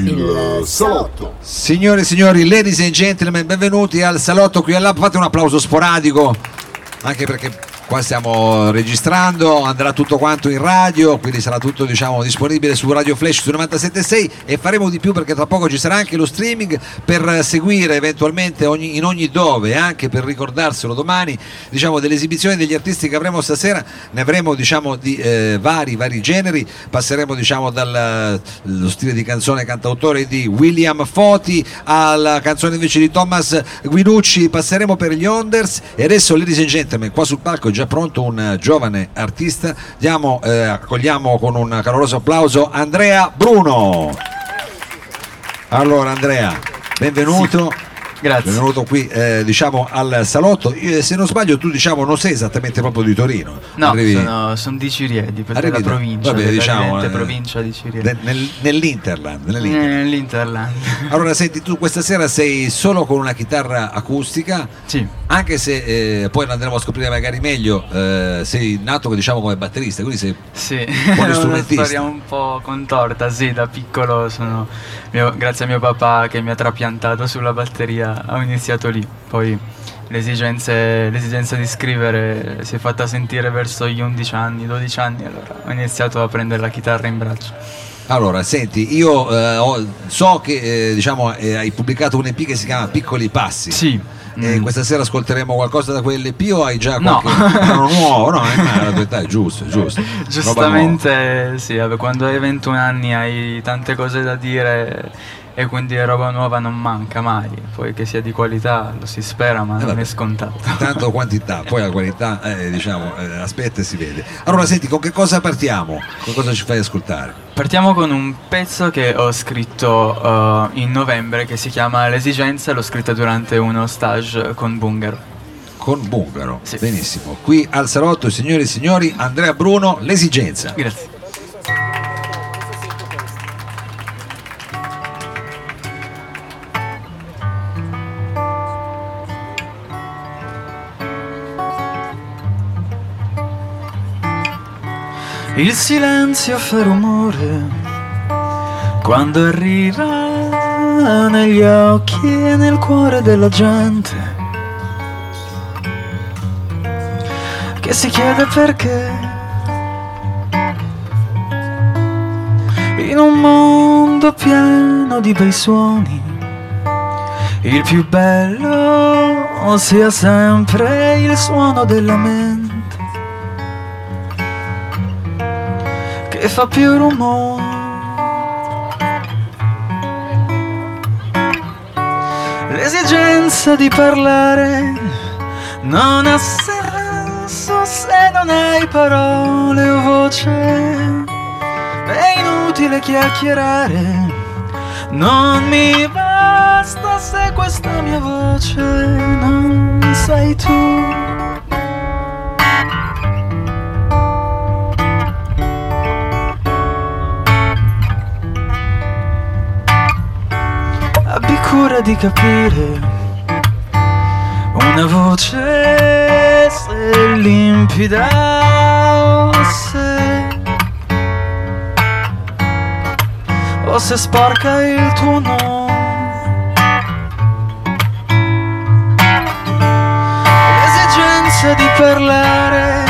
Il salotto. Signore e signori, ladies and gentlemen, benvenuti al salotto qui all'App. Fate un applauso sporadico, anche perché qua stiamo registrando, andrà tutto quanto in radio, quindi sarà tutto diciamo, disponibile su Radio Flash su 97.6 e faremo di più perché tra poco ci sarà anche lo streaming per seguire eventualmente ogni, in ogni dove, anche per ricordarselo domani, diciamo, delle esibizioni degli artisti che avremo stasera, ne avremo diciamo, di eh, vari, vari generi, passeremo diciamo, dallo stile di canzone cantautore di William Foti alla canzone invece di Thomas Guinucci, passeremo per gli Onders. E adesso ladies and gentlemen qua sul palco già pronto un giovane artista. Diamo, eh, accogliamo con un caloroso applauso Andrea Bruno. Allora Andrea, benvenuto. Sì. Grazie. Benvenuto qui eh, diciamo al salotto. Io, se non sbaglio tu diciamo non sei esattamente proprio di Torino. No, Arrivi... sono, sono, di Ciriedi, per della provincia, vabbè, diciamo, eh, provincia di Ciriedi. Nel, nell'Interland, nell'Interland. Nell'Interland. Allora senti, tu questa sera sei solo con una chitarra acustica. Sì. Anche se eh, poi andremo a scoprire magari meglio, eh, sei nato diciamo come batterista, quindi sei sì. un una storia un po' contorta, sì, da piccolo sono mio, grazie a mio papà che mi ha trapiantato sulla batteria, ho iniziato lì. Poi l'esigenza di scrivere si è fatta sentire verso gli 11 anni, 12 anni, allora ho iniziato a prendere la chitarra in braccio. Allora, senti, io eh, ho, so che eh, diciamo, eh, hai pubblicato un EP che si chiama Piccoli Passi. Sì. Mm. questa sera ascolteremo qualcosa da quell'EP o hai già qualche no. nuovo? No, è, è giusto, è giusto. Giustamente sì, quando hai 21 anni hai tante cose da dire e quindi roba nuova non manca mai, poi che sia di qualità lo si spera ma eh non è scontato. Tanto quantità, poi la qualità eh, diciamo eh, aspetta e si vede. Allora senti, con che cosa partiamo? Con cosa ci fai ascoltare? Partiamo con un pezzo che ho scritto uh, in novembre che si chiama L'esigenza, l'ho scritto durante uno stage con Bungaro. Con Bungaro, sì. benissimo. Qui al salotto, signori e signori, Andrea Bruno, L'esigenza. Grazie. Il silenzio fa rumore quando arriva negli occhi e nel cuore della gente che si chiede perché. In un mondo pieno di bei suoni il più bello sia sempre il suono della mente che fa più rumore. L'esigenza di parlare non ha senso se non hai parole o voce. È inutile chiacchierare, non mi basta se questa mia voce non sei tu. Cura di capire una voce se limpida o se o se sporca il tuo nome. L'esigenza di parlare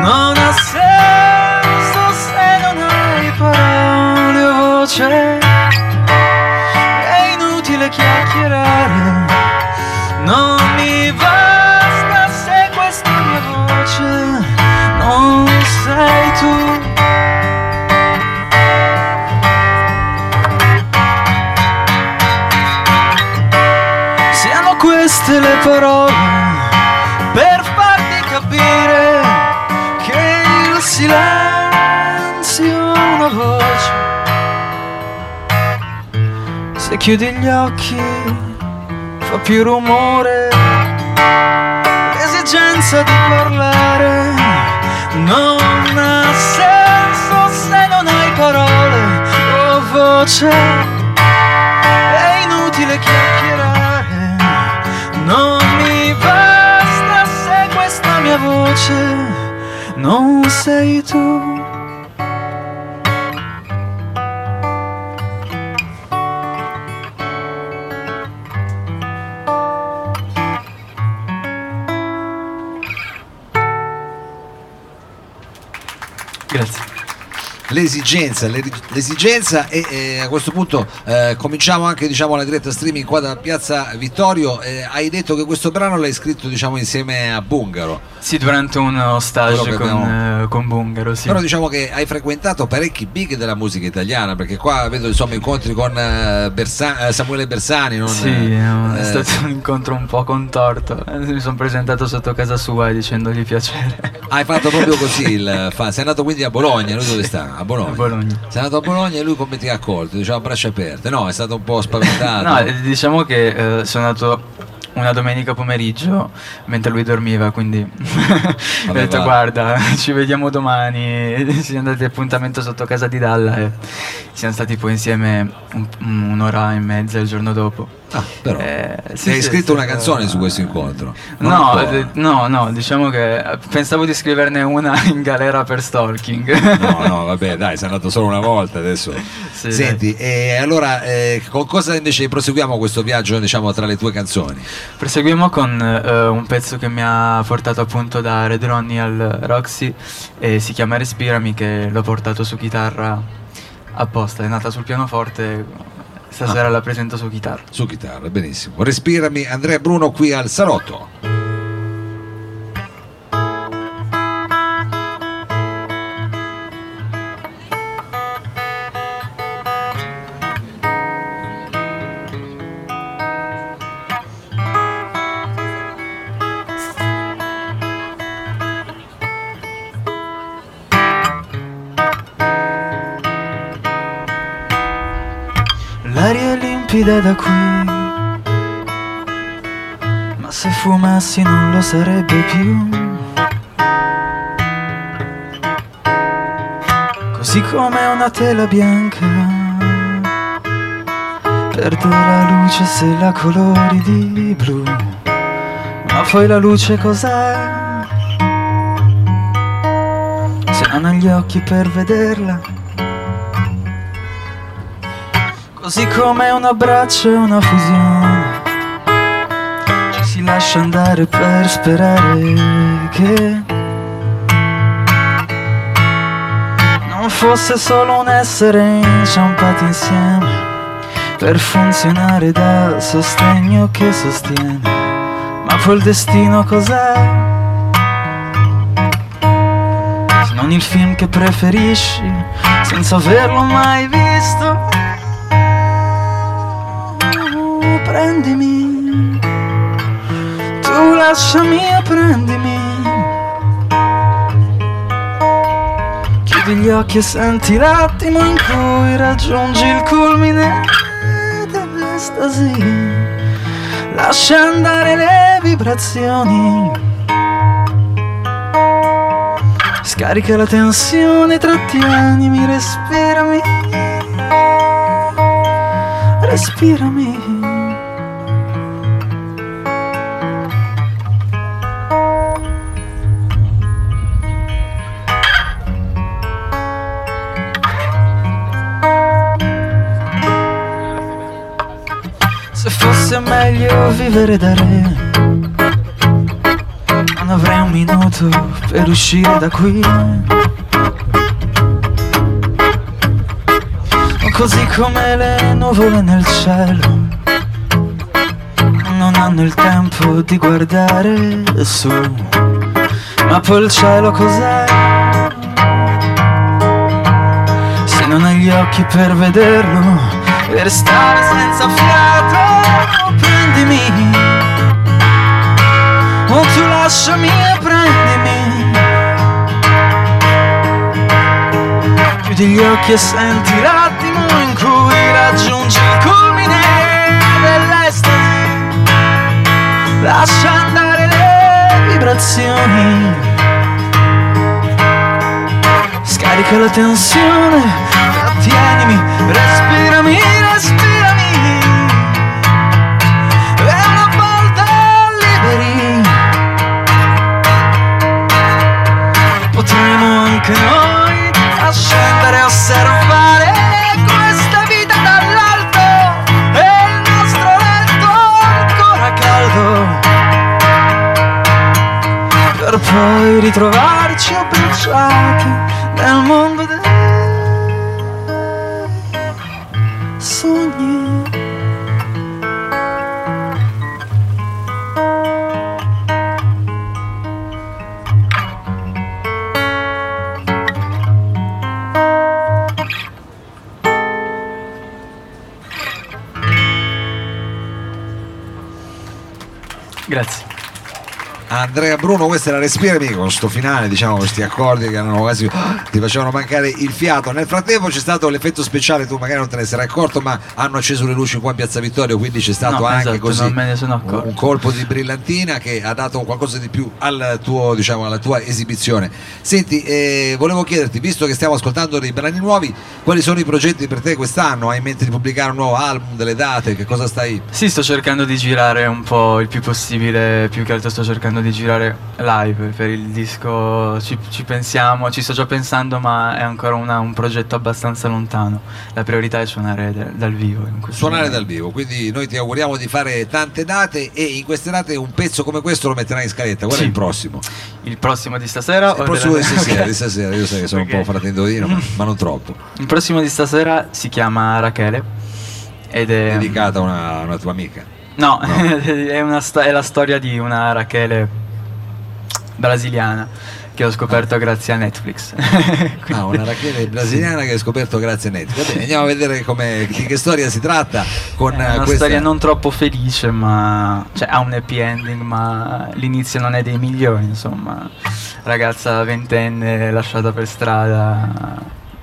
non ha senso se non hai parole o voce parole per farti capire che il silenzio è una voce. Se chiudi gli occhi fa più rumore L'esigenza di parlare non ha senso se non hai parole o voce. È inutile chiacchierare mia voce non sei tu. Grazie l'esigenza, l'esigenza e eh, a questo punto eh, cominciamo anche diciamo, la diretta streaming qua da Piazza Vittorio. Eh, hai detto che questo brano l'hai scritto diciamo, insieme a Bungaro. Sì, durante uno stage con, abbiamo... Eh, con, Bungaro. Sì. Però diciamo che hai frequentato parecchi big della musica italiana perché qua vedo insomma incontri con eh, Bersa- eh, Samuele Bersani. Non, sì, è stato un incontro un po' contorto. Mi sono presentato sotto casa sua dicendogli piacere. Hai fatto proprio così il fan. Sei andato quindi a Bologna, lui dove sta? a Bologna. a Bologna. Sei andato a Bologna e lui come ti ha accolto? Diciamo a braccia aperte. No, è stato un po' spaventato. no, diciamo che eh, sono andato una domenica pomeriggio mentre lui dormiva, quindi ho detto guarda, ci vediamo domani, siamo andati appuntamento sotto casa di Dalla e siamo stati poi insieme un, un'ora e mezza il giorno dopo. Ah, però. Eh, sì, hai scritto una canzone su questo incontro? No, eh, no, no, diciamo che pensavo di scriverne una in galera per stalking. No, no, vabbè, dai, sei andato solo una volta adesso. Sì, Senti, e allora eh, con cosa invece proseguiamo questo viaggio, diciamo, tra le tue canzoni? Proseguiamo con eh, un pezzo che mi ha portato appunto da Red Ronnie al Roxy e si chiama Respirami che l'ho portato su chitarra apposta, è nata sul pianoforte Stasera ah. la presento su chitarra. Su chitarra, benissimo. Respirami, Andrea Bruno qui al Salotto. Limpida da qui. Ma se fumassi non lo sarebbe più. Così come una tela bianca perde la luce se la colori di blu. Ma poi la luce cos'è? Se non ha gli occhi per vederla Così come un abbraccio e una fusione. Ci si lascia andare per sperare che Non fosse solo un essere inciampati insieme Per funzionare da sostegno che sostiene. Ma il destino cos'è? Se non il film che preferisci Senza averlo mai visto prendimi, tu lasciami e prendimi. Chiudi gli occhi e senti l'attimo in cui raggiungi il culmine dell'estasi. Lascia andare le vibrazioni. Scarica la tensione, trattienimi, respirami. Respirami. Fosse meglio vivere da re Non avrei un minuto per uscire da qui. Così come le nuvole nel cielo Non hanno il tempo di guardare su. Ma poi il cielo cos'è? Se non hai gli occhi per vederlo per stare senza fiato prendimi. O tu lasciami e prendimi. Chiudi gli occhi e senti l'attimo in cui raggiungi il culmine dell'estasi. Lascia andare le vibrazioni. Scarica la tensione trattienimi ritrovarci abbracciati nel mondo Questa era Respirami con sto finale, diciamo, questi accordi che erano quasi ti facevano mancare il fiato. Nel frattempo c'è stato l'effetto speciale, tu magari non te ne sarai accorto, ma hanno acceso le luci qua in Piazza Vittorio, quindi c'è stato No, anche esatto, così accorto. un colpo di brillantina che ha dato qualcosa di più al tuo, diciamo, alla tua esibizione. Senti, eh, volevo chiederti, visto che stiamo ascoltando dei brani nuovi, quali sono i progetti per te quest'anno? Hai in mente di pubblicare un nuovo album, delle date? Che cosa stai? Sì, sto cercando di girare un po' il più possibile, più che altro sto cercando di girare live per il disco, ci, ci pensiamo, ci sto già pensando, ma è ancora una- un progetto abbastanza lontano. La priorità è suonare de- dal vivo. Suonare momento. dal vivo, quindi noi ti auguriamo di fare tante date e in queste date un pezzo come questo lo metterai in scaletta. Qual è Sì. il prossimo? Il prossimo di stasera? Il prossimo di della- stasera, Ok. di stasera, io sai che sono Ok. un po' fratendolino, ma, ma non troppo. Il prossimo di stasera si chiama Rachele ed è... Dedicata a una, una tua amica. No, No. è, sto- è la storia di una Rachele brasiliana che ho scoperto grazie a Netflix. Ah, una Rachele brasiliana che hai scoperto grazie a Netflix. Bene, andiamo a vedere come- di che storia si tratta con È eh, una questa... storia non troppo felice, ma cioè, ha un happy ending, ma l'inizio non è dei migliori, insomma. Ragazza ventenne lasciata per strada,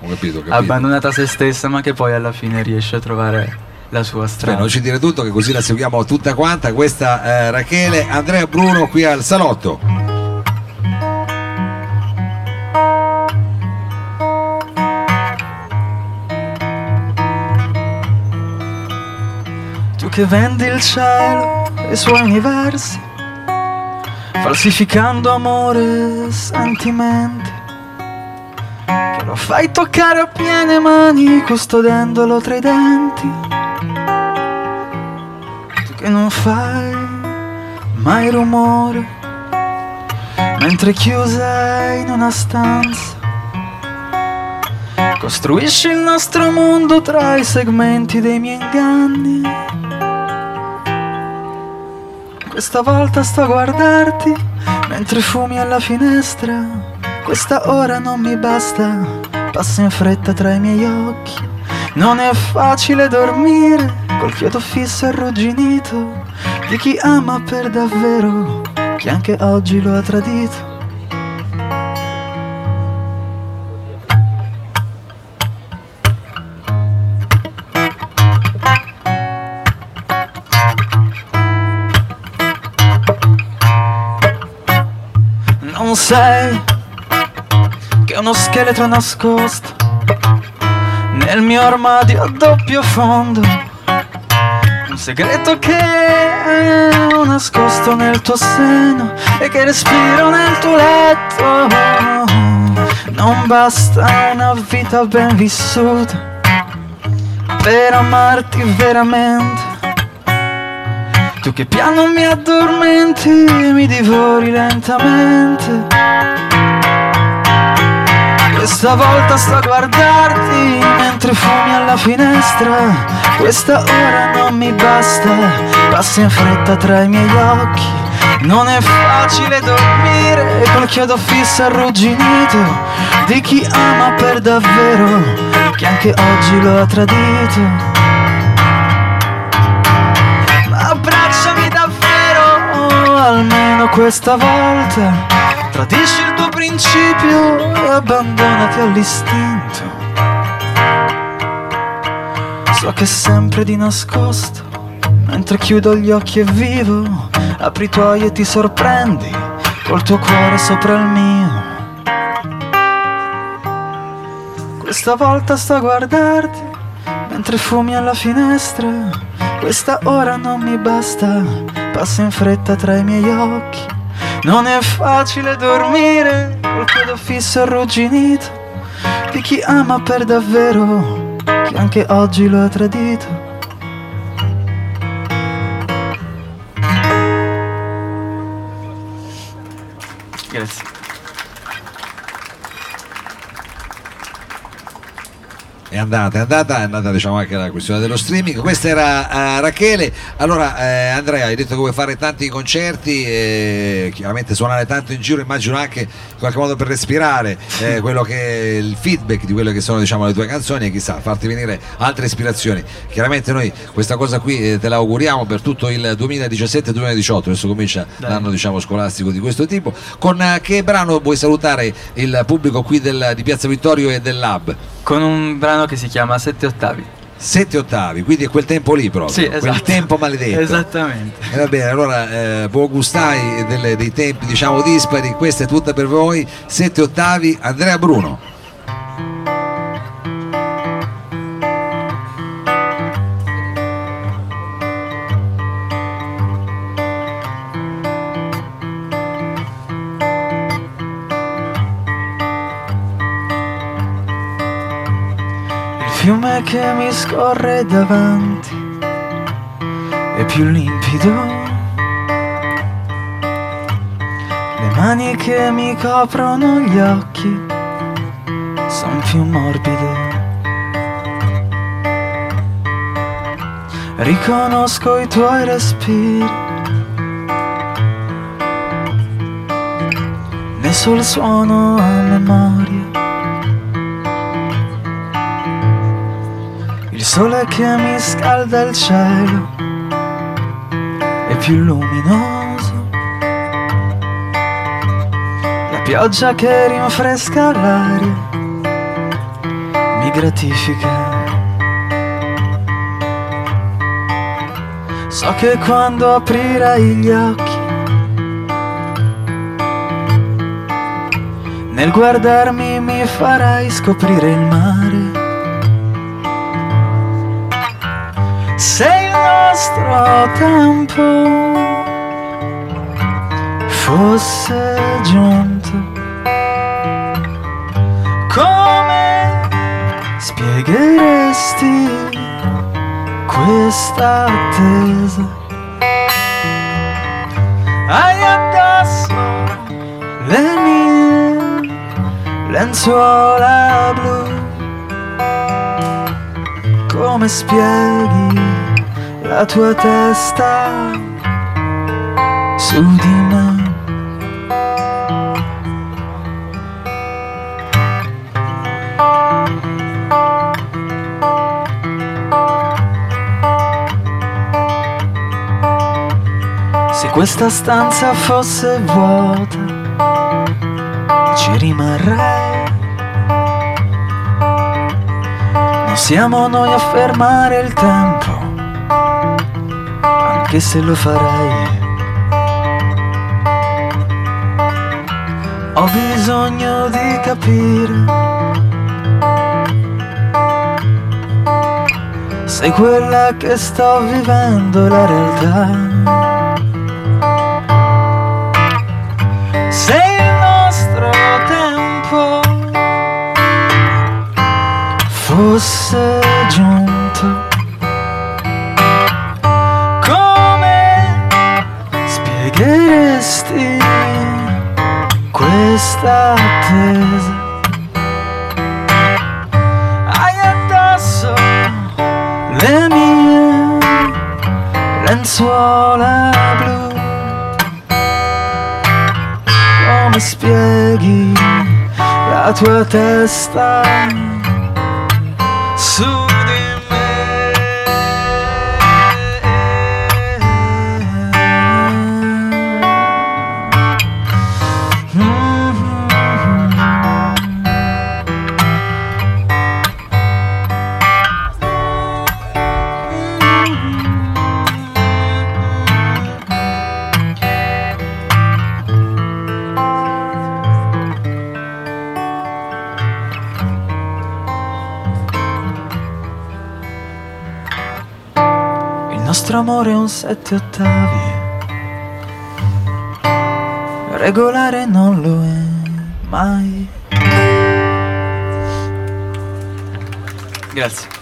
Ho capito, ho capito. abbandonata a se stessa, ma che poi alla fine riesce a trovare la sua Beh, strada. non ci dire tutto che così la seguiamo tutta quanta. Questa eh, Rachele, Andrea Bruno qui al salotto. Che vendi il cielo e i suoi universi, falsificando amore e sentimenti, che lo fai toccare a piene mani, custodendolo tra i denti. Tu che non fai mai rumore, mentre chiusa in una stanza. Costruisci il nostro mondo tra i segmenti dei miei inganni. Questa volta sto a guardarti mentre fumi alla finestra. Questa ora non mi basta, passa in fretta tra i miei occhi. Non è facile dormire col chiodo fisso e arrugginito di chi ama per davvero, che anche oggi lo ha tradito. Sei che uno scheletro nascosto nel mio armadio a doppio fondo. Un segreto che ho nascosto nel tuo seno e che respiro nel tuo letto. Non basta una vita ben vissuta per amarti veramente. Tu che piano mi addormenti e mi divori lentamente. Questa volta sto a guardarti mentre fumi alla finestra. Questa ora non mi basta, passa in fretta tra i miei occhi. Non è facile dormire col chiodo fisso arrugginito di chi ama per davvero, che anche oggi lo ha tradito. Almeno questa volta. Tradisci il tuo principio e abbandonati all'istinto. So che sempre di nascosto, mentre chiudo gli occhi e vivo, apri i tuoi e ti sorprendi col tuo cuore sopra il mio. Questa volta sto a guardarti mentre fumi alla finestra. Questa ora non mi basta, passa in fretta tra i miei occhi. Non è facile dormire col chiodo fisso arrugginito di chi ama per davvero, che anche oggi lo ha tradito. Grazie. Andata, è andata, è andata diciamo anche la questione dello streaming. Questa era uh, Rachele. Allora, eh, Andrea, hai detto che vuoi fare tanti concerti, e chiaramente suonare tanto in giro, immagino anche in qualche modo per respirare eh, quello che il feedback di quelle che sono diciamo, le tue canzoni e chissà, farti venire altre ispirazioni. Chiaramente noi questa cosa qui eh, te la auguriamo per tutto il 2017-2018, adesso comincia Dai. l'anno diciamo, scolastico di questo tipo. Con uh, che brano vuoi salutare il pubblico qui del, di Piazza Vittorio e del Lab? Con un brano che si chiama Sette Ottavi. Sette ottavi, quindi è quel tempo lì proprio, sì, esatto. quel tempo maledetto. Esattamente. E eh, va bene, allora eh, voi gustai delle, dei tempi diciamo dispari, questa è tutta per voi, sette ottavi, Andrea Bruno. Che mi scorre davanti è più limpido. Le mani che mi coprono gli occhi sono più morbide. Riconosco i tuoi respiri. Ne so il suono a memoria. Sole che mi scalda il cielo è più luminoso. La pioggia che rinfresca l'aria mi gratifica. So che quando aprirai gli occhi, nel guardarmi mi farai scoprire il mare. Se il nostro tempo. Fosse giunto, come spiegheresti questa attesa? Hai addosso le mie lenzuola blu. Come spieghi la tua testa su di me. Se questa stanza fosse vuota, ci rimarrei. Non siamo noi a fermare il tempo che se lo farai. Ho bisogno di capire se quella che sto vivendo è la realtà. Se il nostro tempo fosse giunto spiegheresti questa attesa? Hai addosso le mie lenzuola blu. Come spieghi la tua testa su amore un sette ottavi. Regolare non lo è mai. Grazie.